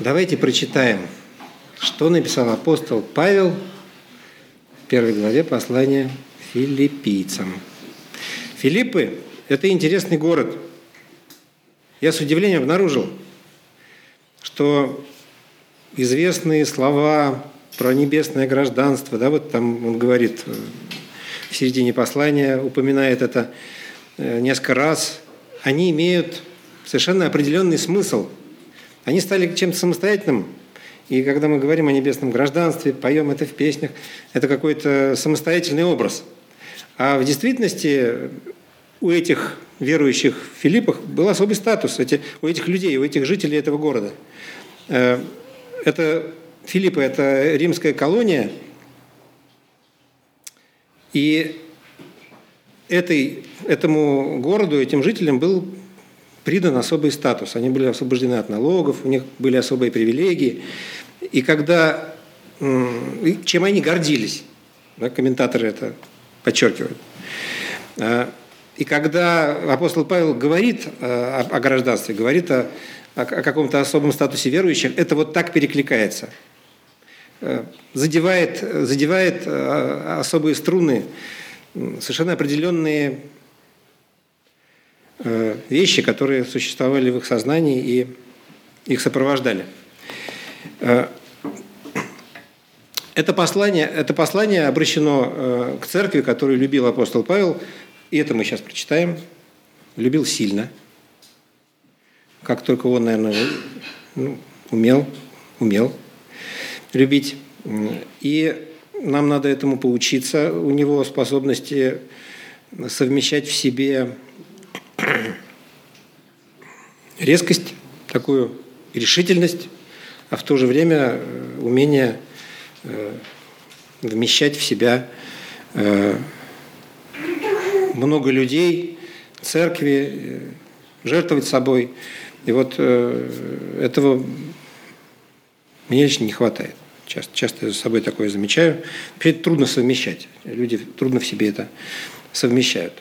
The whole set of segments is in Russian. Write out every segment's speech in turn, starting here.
Давайте прочитаем, что написал апостол Павел в первой главе послания филиппийцам. Филиппы – это интересный город. Я с удивлением обнаружил, что известные слова про небесное гражданство, да, вот там он говорит в середине послания, упоминает это э, несколько раз, они имеют совершенно определенный смысл. Они стали чем-то самостоятельным, и когда мы говорим о небесном гражданстве, поем это в песнях, это какой-то самостоятельный образ. А в действительности у этих верующих в Филиппах был особый статус, эти, у этих людей, у этих жителей этого города. Э, это Филиппы – это римская колония, и этой, этому городу, этим жителям был придан особый статус. Они были освобождены от налогов, у них были особые привилегии. И когда, чем они гордились, да, комментаторы это подчеркивают. А, и когда апостол Павел говорит о, о гражданстве, говорит о, о каком-то особом статусе верующих, это вот так перекликается. Э, задевает, задевает особые струны, совершенно определенные вещи, которые существовали в их сознании и их сопровождали. Это послание, это послание обращено к церкви, которую любил апостол Павел, и это мы сейчас прочитаем. Любил сильно, как только он, наверное, ну, умел, умел любить. И нам надо этому поучиться. У него способности совмещать в себе резкость, такую решительность, а в то же время э, умение э, вмещать в себя э, много людей, церкви, жертвовать собой. И вот этого мне лично не хватает. Часто, часто за собой такое замечаю. Вообще это трудно совмещать. Люди трудно в себе это совмещают.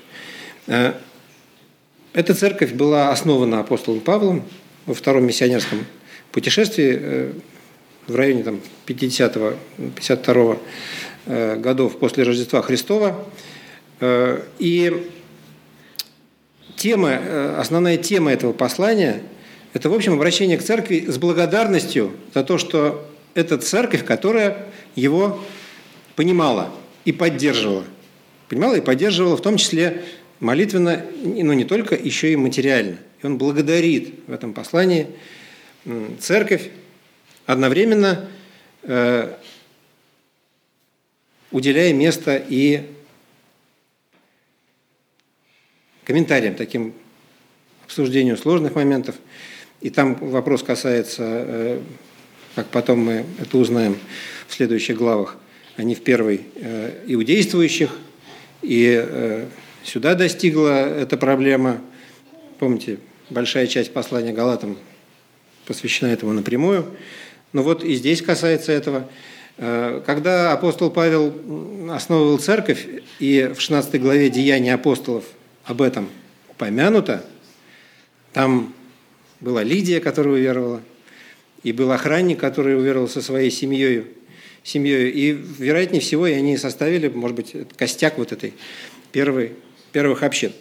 Э, эта церковь была основана апостолом Павлом во втором миссионерском путешествии э, в районе там, 50-52 э, годов после Рождества Христова. И тема, основная тема этого послания – это, в общем, обращение к церкви с благодарностью за то, что это церковь, которая его понимала и поддерживала. Понимала и поддерживала в том числе молитвенно, но не только, еще и материально. И он благодарит в этом послании церковь, одновременно э, уделяя место и комментариям, таким обсуждению сложных моментов – и там вопрос касается, э, как потом мы это узнаем в следующих главах, а не в первой, э, иудействующих. И э, сюда достигла эта проблема. Помните, большая часть послания Галатам посвящена этому напрямую. Но вот и здесь касается этого. Когда апостол Павел основывал церковь, и в 16 главе Деяния апостолов об этом упомянуто, там была Лидия, которая уверовала, и был охранник, который уверовал со своей семьей. семьей. И, вероятнее всего, и они составили, может быть, костяк вот этой первой, первых общин.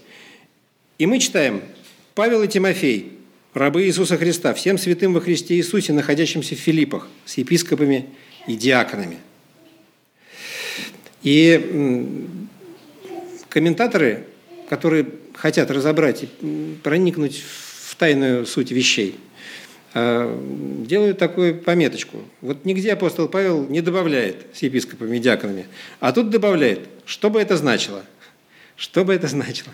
И мы читаем «Павел и Тимофей, рабы Иисуса Христа, всем святым во Христе Иисусе, находящимся в Филиппах, с епископами и диаконами». И комментаторы, которые хотят разобрать и проникнуть в тайную суть вещей, а, делают такую пометочку. Вот нигде апостол Павел не добавляет с епископами и диаконами, а тут добавляет. Что бы это значило? Что бы это значило?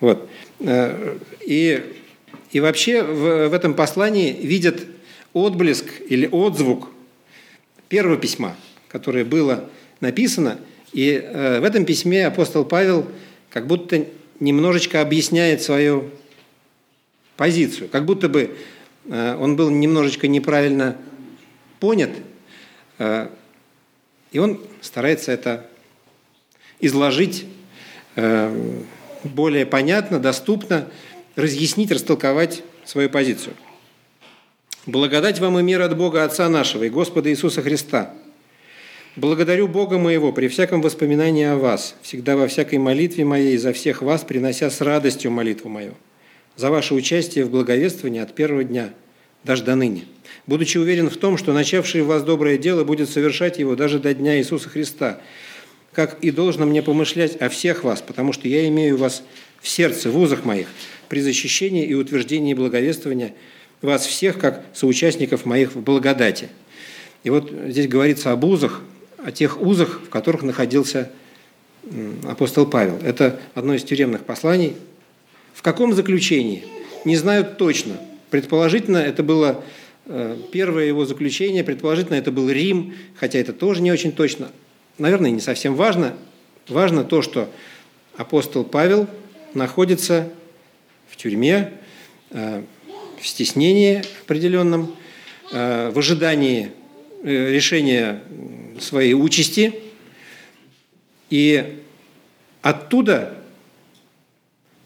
Вот. А, и, и вообще в, в этом послании видят отблеск или отзвук первого письма, которое было написано. И э, в этом письме апостол Павел как будто немножечко объясняет свою позицию. Как будто бы э, он был немножечко неправильно понят, э, и он старается это изложить э, более понятно, доступно, разъяснить, растолковать свою позицию. Благодать вам и мир от Бога Отца нашего и Господа Иисуса Христа. Благодарю Бога моего при всяком воспоминании о вас, всегда во всякой молитве моей за всех вас, принося с радостью молитву мою, за ваше участие в благовествовании от первого дня, даже до ныне, будучи уверен в том, что начавший в вас доброе дело будет совершать его даже до дня Иисуса Христа, как и должно мне помышлять о всех вас, потому что я имею вас в сердце, в узах моих, при защищении и утверждении благовествования – вас всех как соучастников моих в благодати. И вот здесь говорится об узах, о тех узах, в которых находился апостол Павел. Это одно из тюремных посланий. В каком заключении? Не знаю точно. Предположительно, это было э, первое его заключение, предположительно, это был Рим, хотя это тоже не очень точно. Наверное, не совсем важно. Важно то, что апостол Павел находится в тюрьме, э, в стеснении определенном, э, в ожидании э, решения своей участи. И оттуда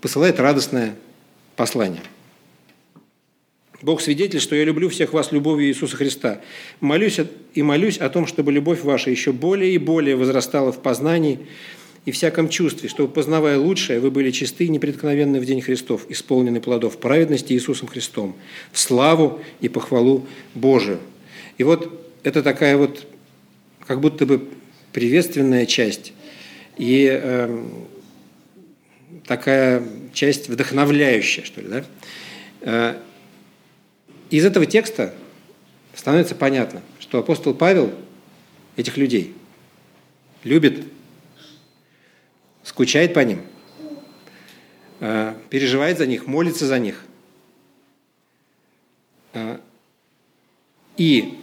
посылает радостное послание. Бог свидетель, что я люблю всех вас любовью Иисуса Христа. Молюсь и молюсь о том, чтобы любовь ваша еще более и более возрастала в познании и всяком чувстве, чтобы, познавая лучшее, вы были чисты и непреткновенны в день Христов, исполнены плодов праведности Иисусом Христом, в славу и похвалу Божию. И вот это такая вот как будто бы приветственная часть и э, такая часть вдохновляющая, что ли, да? Из этого текста становится понятно, что апостол Павел этих людей любит скучает по ним, э, переживает за них, молится за них. Э, и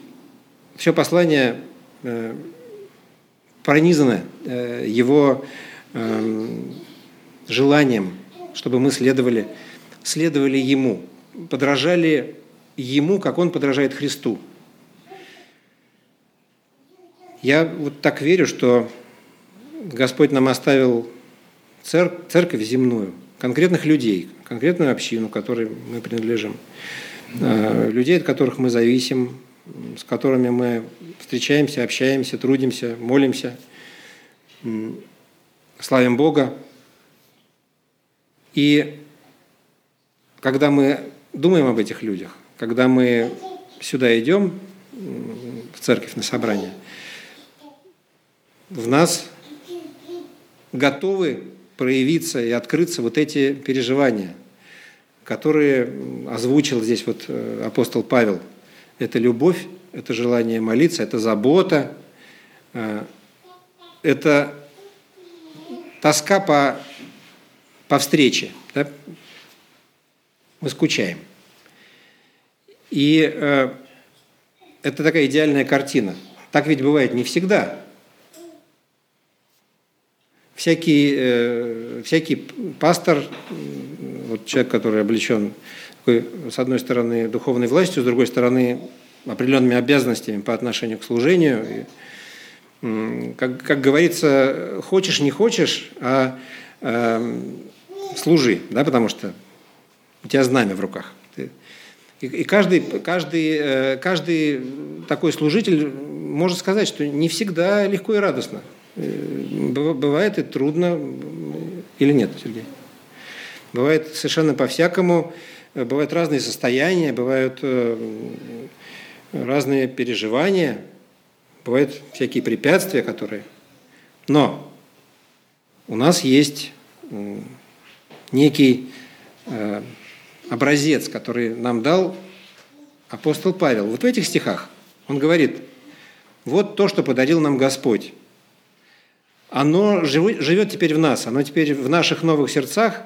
все послание э, пронизано его желанием, чтобы мы следовали, следовали ему, подражали ему, как он подражает Христу. Я вот так верю, что Господь нам оставил церковь земную, конкретных людей, конкретную общину, которой мы принадлежим, э, людей, от которых мы зависим, с которыми мы встречаемся, общаемся, трудимся, молимся, славим Бога. И когда мы думаем об этих людях, когда мы сюда идем, в церковь на собрание, в нас готовы проявиться и открыться вот эти переживания, которые озвучил здесь вот э, апостол Павел. Это любовь, это желание молиться, это забота, э, это тоска по, по встрече. Да? Мы скучаем. И э, это такая идеальная картина. Так ведь бывает не всегда всякий, э, всякий пастор, вот человек, который облечен такой, с одной стороны духовной властью, с другой стороны определенными обязанностями по отношению к служению. И, как, как говорится, хочешь, не хочешь, а э, служи, да, потому что у тебя знамя в руках. И, и каждый, каждый, э, каждый такой служитель может сказать, что не всегда легко и радостно. Э, бывает и трудно, или нет, Сергей? Бывает совершенно по-всякому, э, бывают разные состояния, бывают э, разные переживания, бывают всякие препятствия, которые... Но у нас есть некий образец, который нам дал апостол Павел. Вот в этих стихах он говорит, вот то, что подарил нам Господь оно живет теперь в нас, оно теперь в наших новых сердцах,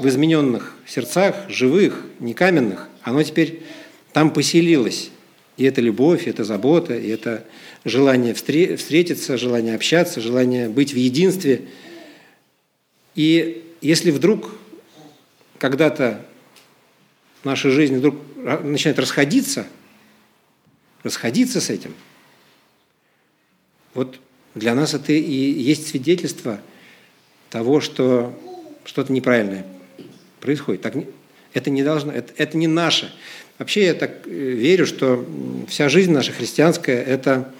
в измененных сердцах, живых, не каменных, оно теперь там поселилось. И это любовь, и это забота, и это желание встретиться, желание общаться, желание быть в единстве. И если вдруг когда-то наша жизнь вдруг начинает расходиться, расходиться с этим, вот для нас это и есть свидетельство того, что что-то неправильное происходит. Так, Это не должно, это, это не наше. Вообще я так э, верю, что вся жизнь наша христианская – это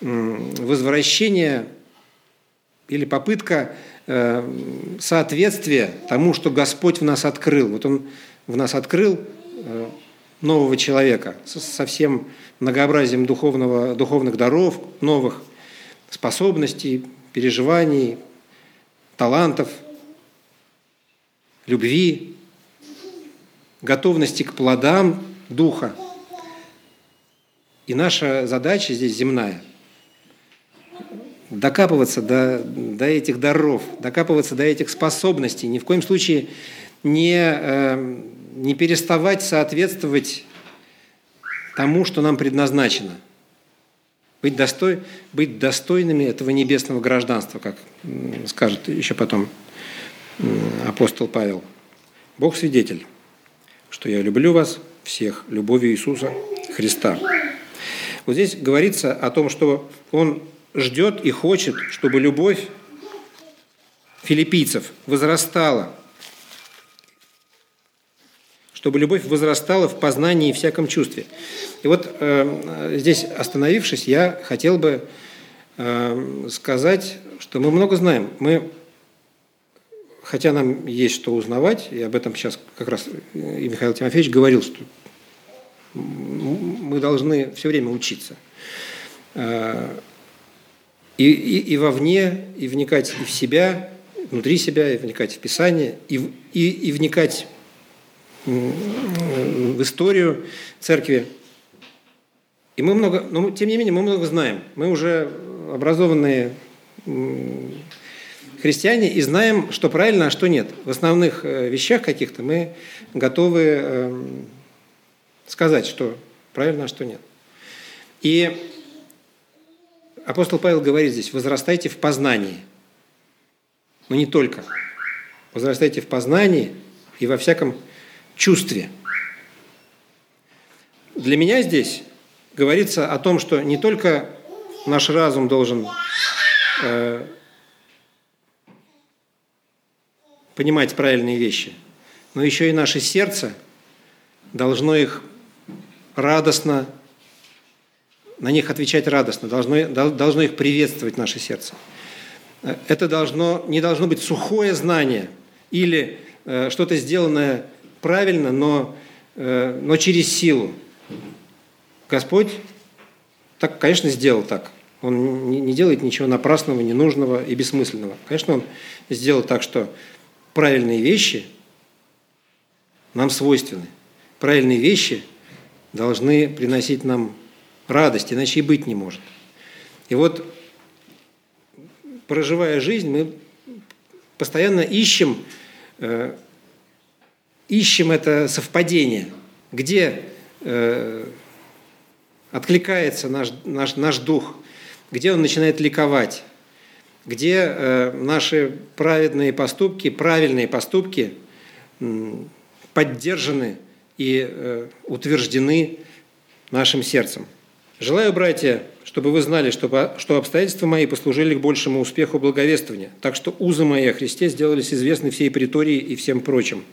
возвращение или попытка э, соответствия тому, что Господь в нас открыл. Вот Он в нас открыл э, нового человека со всем многообразием духовного, духовных даров, новых способностей, переживаний, талантов, любви, готовности к плодам Духа. И наша задача здесь земная – докапываться до, до этих даров, докапываться до этих способностей, ни в коем случае не, э, не переставать соответствовать тому, что нам предназначено. Быть, достой, быть достойными этого небесного гражданства, как скажет еще потом апостол Павел. Бог свидетель, что я люблю вас всех любовью Иисуса Христа. Вот здесь говорится о том, что Он ждет и хочет, чтобы любовь филиппийцев возрастала, чтобы любовь возрастала в познании и всяком чувстве. И вот э, здесь остановившись, я хотел бы э, сказать, что мы много знаем. Мы хотя нам есть что узнавать, и об этом сейчас как раз и Михаил Тимофеевич говорил, что мы должны все время учиться. А, и, и, и вовне, и вникать и в себя, внутри себя, и вникать в Писание, и, и, и вникать в историю церкви. И мы много, но тем не менее мы много знаем. Мы уже образованные христиане и знаем, что правильно, а что нет. В основных э, вещах каких-то мы готовы эм, сказать, что правильно, а что нет. И апостол Павел говорит здесь, возрастайте в познании. Но не только. Возрастайте в познании и во всяком чувстве. Для меня здесь говорится о том, что не только наш разум должен э, понимать правильные вещи, но еще и наше сердце должно их радостно, на них отвечать радостно, должно, должно их приветствовать наше сердце. Это должно, не должно быть сухое знание или э, что-то сделанное правильно, но, э, но через силу. Господь так, конечно, сделал так. Он не, делает ничего напрасного, ненужного и бессмысленного. Конечно, Он сделал так, что правильные вещи нам свойственны. Правильные вещи должны приносить нам радость, иначе и быть не может. И вот, проживая жизнь, мы постоянно ищем, э, ищем это совпадение, где э, откликается наш, наш, наш дух, где он начинает ликовать, где э, наши праведные поступки, правильные поступки поддержаны и э, утверждены нашим сердцем. Желаю, братья, чтобы вы знали, что, что обстоятельства мои послужили к большему успеху благовествования, так что узы мои о Христе сделались известны всей притории и всем прочим.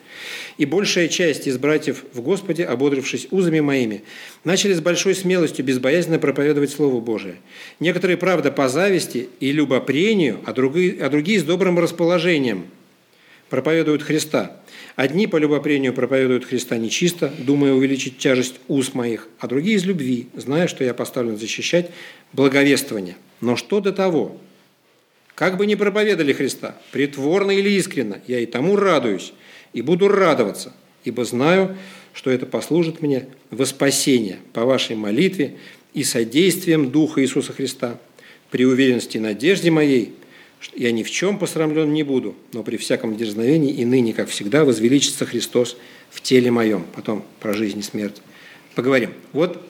И большая часть из братьев в Господе, ободрившись узами моими, начали с большой смелостью безбоязненно проповедовать Слово Божие. Некоторые, правда, по зависти и любопрению, а другие, а другие с добрым расположением проповедуют Христа. Одни по любопрению проповедуют Христа нечисто, думая увеличить тяжесть уз моих, а другие из любви, зная, что я поставлен защищать благовествование. Но что до того? Как бы ни проповедали Христа, притворно или искренно, я и тому радуюсь, и буду радоваться, ибо знаю, что это послужит мне во спасение по вашей молитве и содействием Духа Иисуса Христа. При уверенности и надежде моей я ни в чем посрамлен не буду, но при всяком дерзновении и ныне, как всегда, возвеличится Христос в теле моем. Потом про жизнь и смерть поговорим. Вот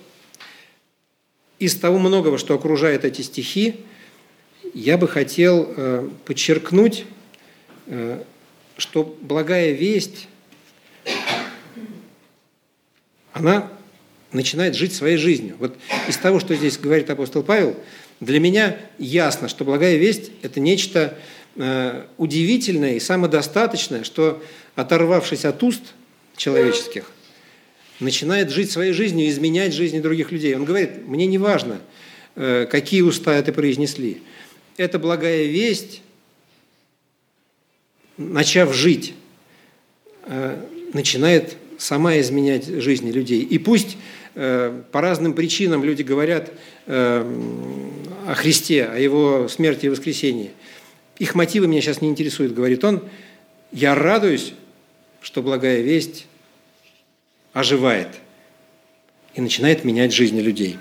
из того многого, что окружает эти стихи, я бы хотел э, подчеркнуть, э, что благая весть, она начинает жить своей жизнью. Вот из того, что здесь говорит апостол Павел, для меня ясно, что благая весть – это нечто э, удивительное и самодостаточное, что, оторвавшись от уст человеческих, начинает жить своей жизнью, изменять жизни других людей. Он говорит, мне не важно, э, какие уста это произнесли. Это благая весть, начав жить, э, начинает сама изменять жизни людей. И пусть по разным причинам люди говорят о Христе, о Его смерти и воскресении. Их мотивы меня сейчас не интересуют, говорит он. Я радуюсь, что благая весть оживает и начинает менять жизни людей.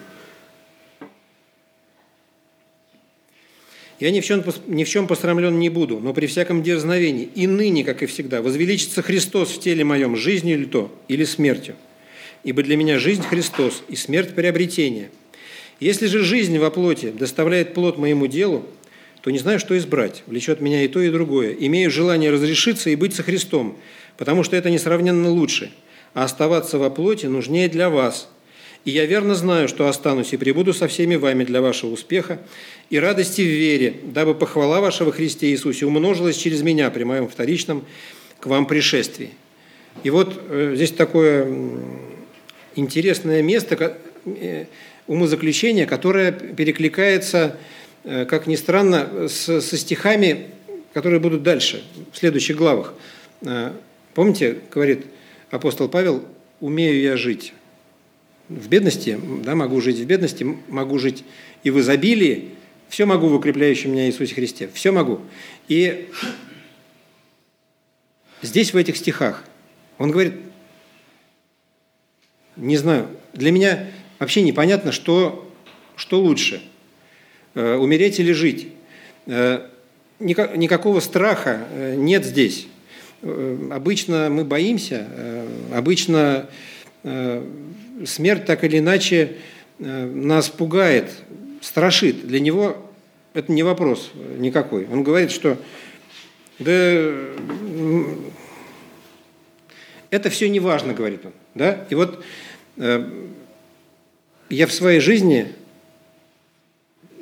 Я ни в, чем, ни в чем посрамлен не буду, но при всяком дерзновении и ныне, как и всегда, возвеличится Христос в теле моем жизнью или то, или смертью. Ибо для меня жизнь Христос и смерть приобретение. Если же жизнь во плоти доставляет плод моему делу, то не знаю, что избрать. Влечет меня и то, и другое. Имею желание разрешиться и быть со Христом, потому что это несравненно лучше – а оставаться во плоти нужнее для вас. И я верно знаю, что останусь и прибуду со всеми вами для вашего успеха и радости в вере, дабы похвала ваша во Христе Иисусе умножилась через меня при моем вторичном к вам пришествии. И вот э, здесь такое интересное место э, умозаключение, которое перекликается, э, как ни странно, со стихами, которые будут дальше, в следующих главах. Помните, говорит, апостол Павел, умею я жить в бедности, да, могу жить в бедности, могу жить и в изобилии, все могу в укрепляющем меня Иисусе Христе, все могу. И здесь, в этих стихах, он говорит, не знаю, для меня вообще непонятно, что, что лучше, э, умереть или жить. Э, никакого страха э, нет здесь. Э, обычно мы боимся, обычно смерть так или иначе нас пугает, страшит. Для него это не вопрос никакой. Он говорит, что да, это все не важно, говорит он. Да? И вот я в своей жизни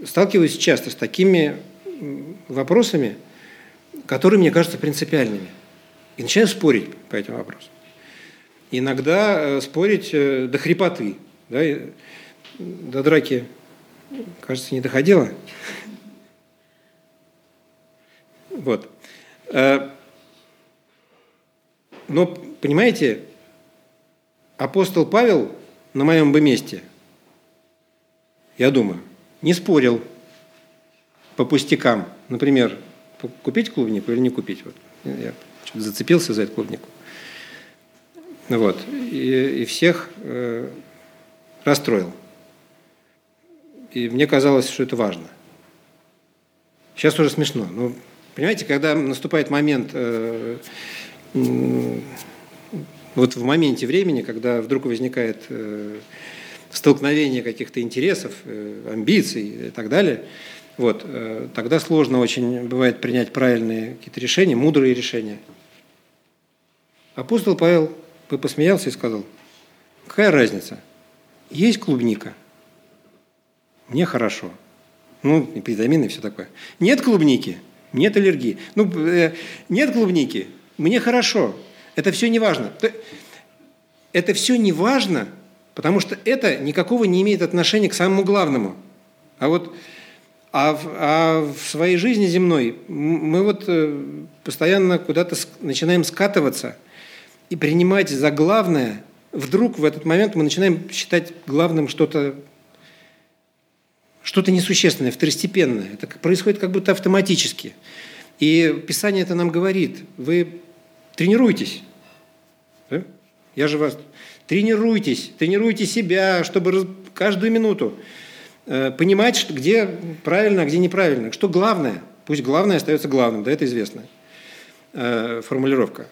сталкиваюсь часто с такими вопросами, которые мне кажутся принципиальными. И начинаю спорить по этим вопросам. Иногда э, спорить э, до хрипоты. Да, до драки, кажется, не доходило. Вот. Э, но, понимаете, апостол Павел на моем бы месте, я думаю, не спорил по пустякам. Например, купить клубнику или не купить. Вот. Я зацепился за эту клубнику. Вот. И, и всех э, расстроил. И мне казалось, что это важно. Сейчас уже смешно. Ну, понимаете, когда наступает момент, э, э, вот в моменте времени, когда вдруг возникает э, столкновение каких-то интересов, э, амбиций и так далее, вот, э, тогда сложно очень бывает принять правильные какие-то решения, мудрые решения – Апостол Павел бы посмеялся и сказал, какая разница? Есть клубника, мне хорошо. Ну, и витамины и все такое. Нет клубники, нет аллергии. Ну, нет клубники, мне хорошо. Это все не важно. Это все не важно, потому что это никакого не имеет отношения к самому главному. А вот а в, а в своей жизни земной мы вот э, постоянно куда-то начинаем скатываться – и принимать за главное, вдруг в этот момент мы начинаем считать главным что-то что-то несущественное, второстепенное. Это происходит как будто автоматически. И Писание это нам говорит. Вы тренируйтесь. Я же вас... Тренируйтесь, тренируйте себя, чтобы каждую минуту э, понимать, где правильно, а где неправильно. Что главное. Пусть главное остается главным, да, это известная э, формулировка.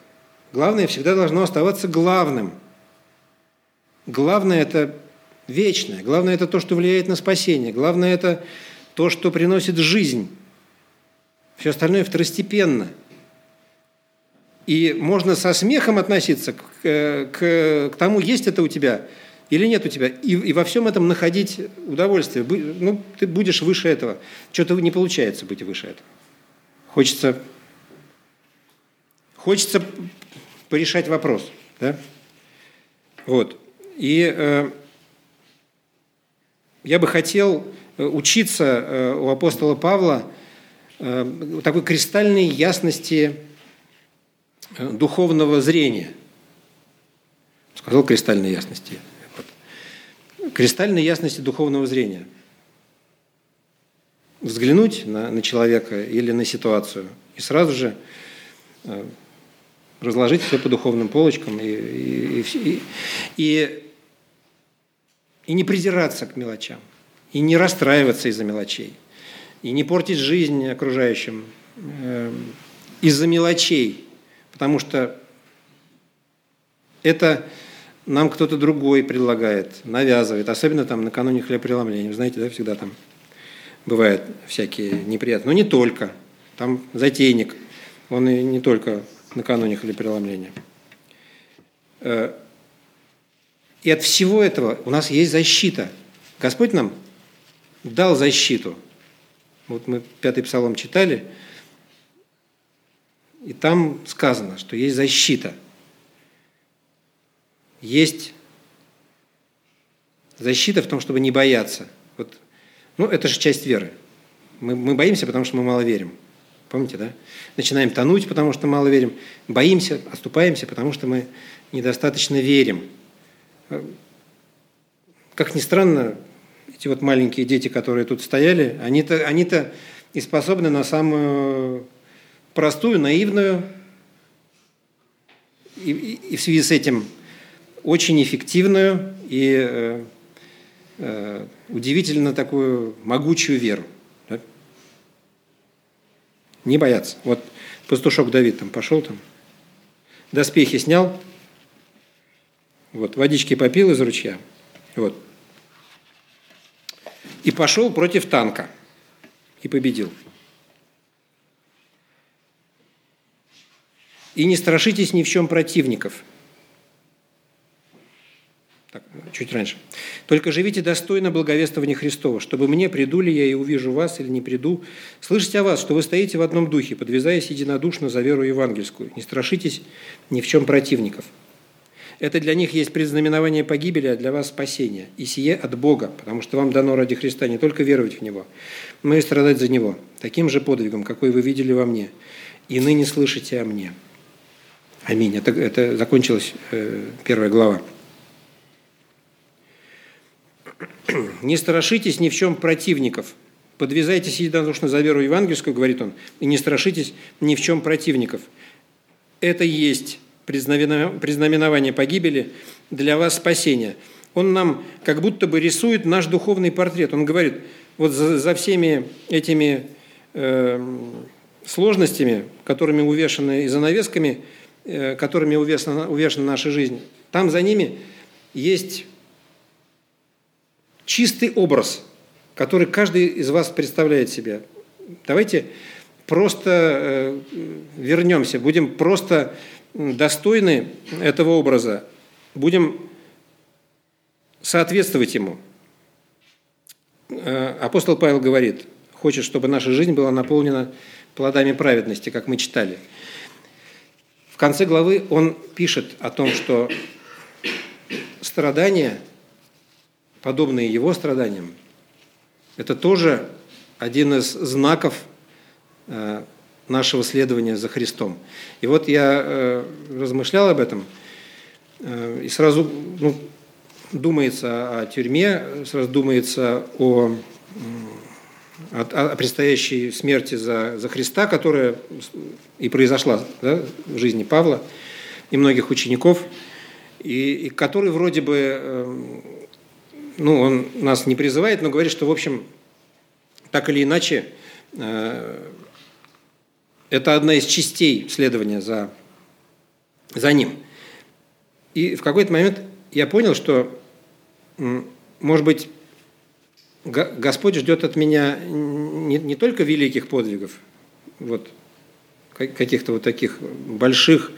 Главное всегда должно оставаться главным. Главное – это вечное. Главное – это то, что влияет на спасение. Главное – это то, что приносит жизнь. Все остальное второстепенно. И можно со смехом относиться к, к, к тому, есть это у тебя или нет у тебя, и, и во всем этом находить удовольствие. Ну, ты будешь выше этого. Что-то не получается быть выше этого. Хочется, хочется порешать вопрос. Да? Вот. И э, я бы хотел э, учиться э, у апостола Павла э, такой кристальной ясности э, духовного зрения. Сказал кристальной ясности. Вот. Кристальной ясности духовного зрения. Взглянуть на, на человека или на ситуацию и сразу же э, разложить все по духовным полочкам и, и, и, и, и не придираться к мелочам, и не расстраиваться из-за мелочей, и не портить жизнь окружающим э, из-за мелочей, потому что это нам кто-то другой предлагает, навязывает, особенно там накануне хлебопреломления. Вы знаете, да, всегда там бывают всякие неприятные, но не только. Там затейник, он и не только накануне хлебопреломления. Э, и от всего этого у нас есть защита. Господь нам дал защиту. Вот мы пятый псалом читали, и там сказано, что есть защита. Есть защита в том, чтобы не бояться. Вот, ну, это же часть веры. Мы, мы боимся, потому что мы мало верим. Помните, да? Начинаем тонуть, потому что мало верим. Боимся, оступаемся, потому что мы недостаточно верим. Как ни странно, эти вот маленькие дети, которые тут стояли, они-то они и способны на самую простую, наивную и, и, и в связи с этим очень эффективную и э, э, удивительно такую могучую веру. Не бояться. Вот пастушок Давид там пошел там, доспехи снял, вот, водички попил из ручья, вот, и пошел против танка и победил. И не страшитесь ни в чем противников – так, чуть раньше. «Только живите достойно благовествования Христова, чтобы мне, приду ли я и увижу вас или не приду, слышать о вас, что вы стоите в одном духе, подвязаясь единодушно за веру евангельскую. Не страшитесь ни в чем противников. Это для них есть предзнаменование погибели, а для вас спасение. И сие от Бога, потому что вам дано ради Христа не только веровать в Него, но и страдать за Него, таким же подвигом, какой вы видели во мне, и ныне слышите о мне». Аминь. Это, это закончилась э, первая глава. не страшитесь ни в чем противников. Подвязайтесь единодушно за веру евангельскую, говорит он, и не страшитесь ни в чем противников. Это есть признаменование погибели для вас спасения. Он нам как будто бы рисует наш духовный портрет. Он говорит, вот за, за всеми этими э, сложностями, которыми увешаны и занавесками, которыми увешана, увешана наша жизнь, там за ними есть чистый образ, который каждый из вас представляет себе. Давайте просто э, вернемся, будем просто достойны этого образа, будем соответствовать ему. Э, апостол Павел говорит, хочет, чтобы наша жизнь была наполнена плодами праведности, как мы читали. В конце главы он пишет о том, что страдания – подобные его страданиям, это тоже один из знаков э, нашего следования за Христом. И вот я э, размышлял об этом, э, и сразу ну, думается о тюрьме, сразу думается о, о, предстоящей смерти за, за Христа, которая и произошла да, в жизни Павла и многих учеников, и, и который вроде бы ну, он нас не призывает, но говорит, что, в общем, так или иначе, э, это одна из частей следования за, за ним. И в какой-то момент я понял, что, может быть, Господь ждет от меня не, не только великих подвигов, вот, каких-то вот таких больших,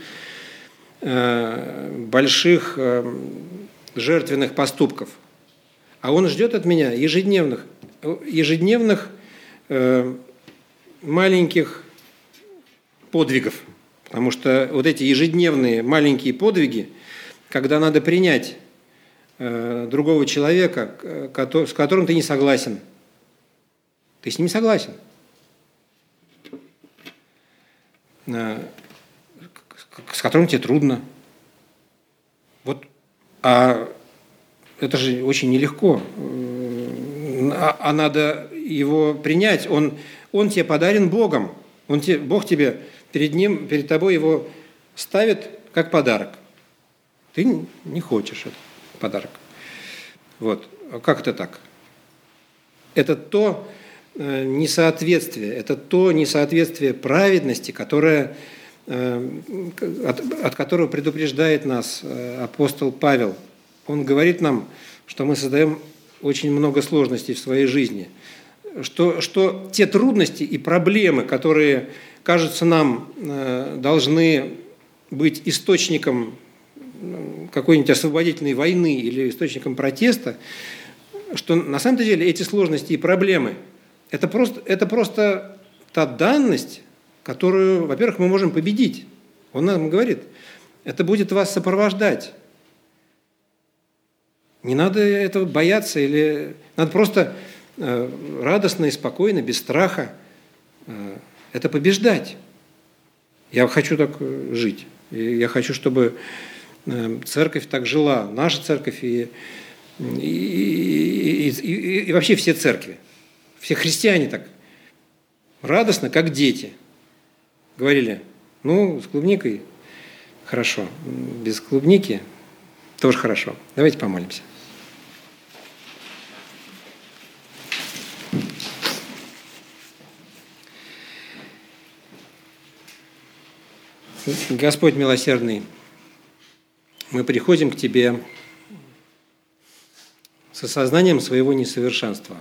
э, больших э, жертвенных поступков – а он ждет от меня ежедневных, ежедневных э, маленьких подвигов, Потому что вот эти ежедневные маленькие подвиги, когда надо принять другого человека, с которым ты не согласен, ты с ним согласен. Э, с которым тебе трудно. Вот, а это же очень нелегко. А, а надо его принять. Он, он тебе подарен Богом. Он тебе, Бог тебе перед ним, перед тобой его ставит как подарок. Ты не хочешь этот подарок. Вот. А как это так? Это то э, несоответствие, это то несоответствие праведности, которое, э, от, от которого предупреждает нас э, апостол Павел. Он говорит нам, что мы создаем очень много сложностей в своей жизни, что, что те трудности и проблемы, которые кажется, нам должны быть источником какой-нибудь освободительной войны или источником протеста, что на самом деле эти сложности и проблемы – это просто, это просто та данность, которую, во-первых, мы можем победить. Он нам говорит, это будет вас сопровождать. Не надо этого бояться, или надо просто э, радостно и спокойно, без страха э, это побеждать. Я хочу так э, жить. Я хочу, чтобы церковь так жила, наша церковь и, и, и, и, и вообще все церкви, все христиане так радостно, как дети. Говорили, ну, с клубникой хорошо, без клубники тоже хорошо. Давайте помолимся. Господь милосердный, мы приходим к Тебе с осознанием своего несовершенства.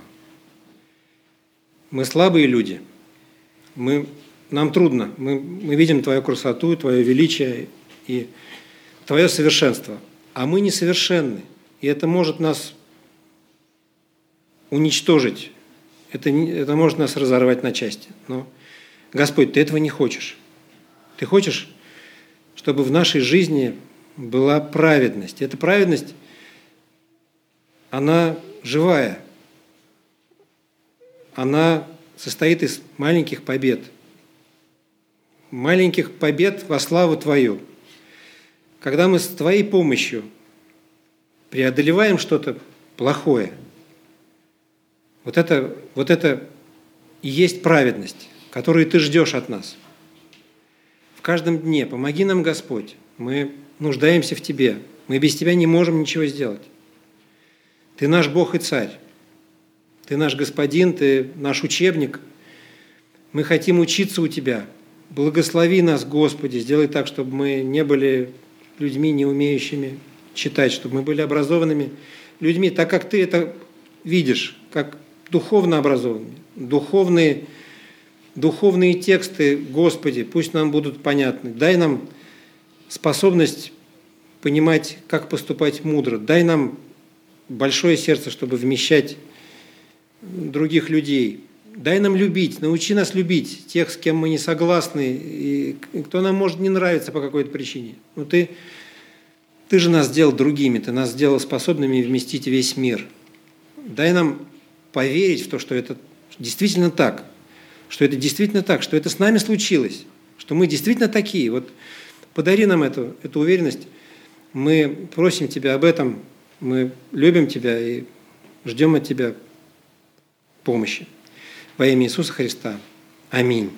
Мы слабые люди, мы, нам трудно, мы, мы видим Твою красоту, Твое величие и Твое совершенство, а мы несовершенны, и это может нас уничтожить, это, это может нас разорвать на части. Но, Господь, Ты этого не хочешь. Ты хочешь чтобы в нашей жизни была праведность. Эта праведность, она живая. Она состоит из маленьких побед. Маленьких побед во славу Твою. Когда мы с Твоей помощью преодолеваем что-то плохое, вот это, вот это и есть праведность, которую Ты ждешь от нас – каждом дне. Помоги нам, Господь. Мы нуждаемся в Тебе. Мы без Тебя не можем ничего сделать. Ты наш Бог и Царь. Ты наш Господин, Ты наш учебник. Мы хотим учиться у Тебя. Благослови нас, Господи, сделай так, чтобы мы не были людьми, не умеющими читать, чтобы мы были образованными людьми, так как Ты это видишь, как духовно образованными, духовные духовные тексты, Господи, пусть нам будут понятны. Дай нам способность понимать, как поступать мудро. Дай нам большое сердце, чтобы вмещать других людей. Дай нам любить, научи нас любить тех, с кем мы не согласны, и кто нам может не нравиться по какой-то причине. Но ты, ты же нас сделал другими, ты нас сделал способными вместить весь мир. Дай нам поверить в то, что это действительно так – что это действительно так, что это с нами случилось, что мы действительно такие. Вот подари нам эту, эту уверенность. Мы просим Тебя об этом, мы любим Тебя и ждем от Тебя помощи. Во имя Иисуса Христа. Аминь.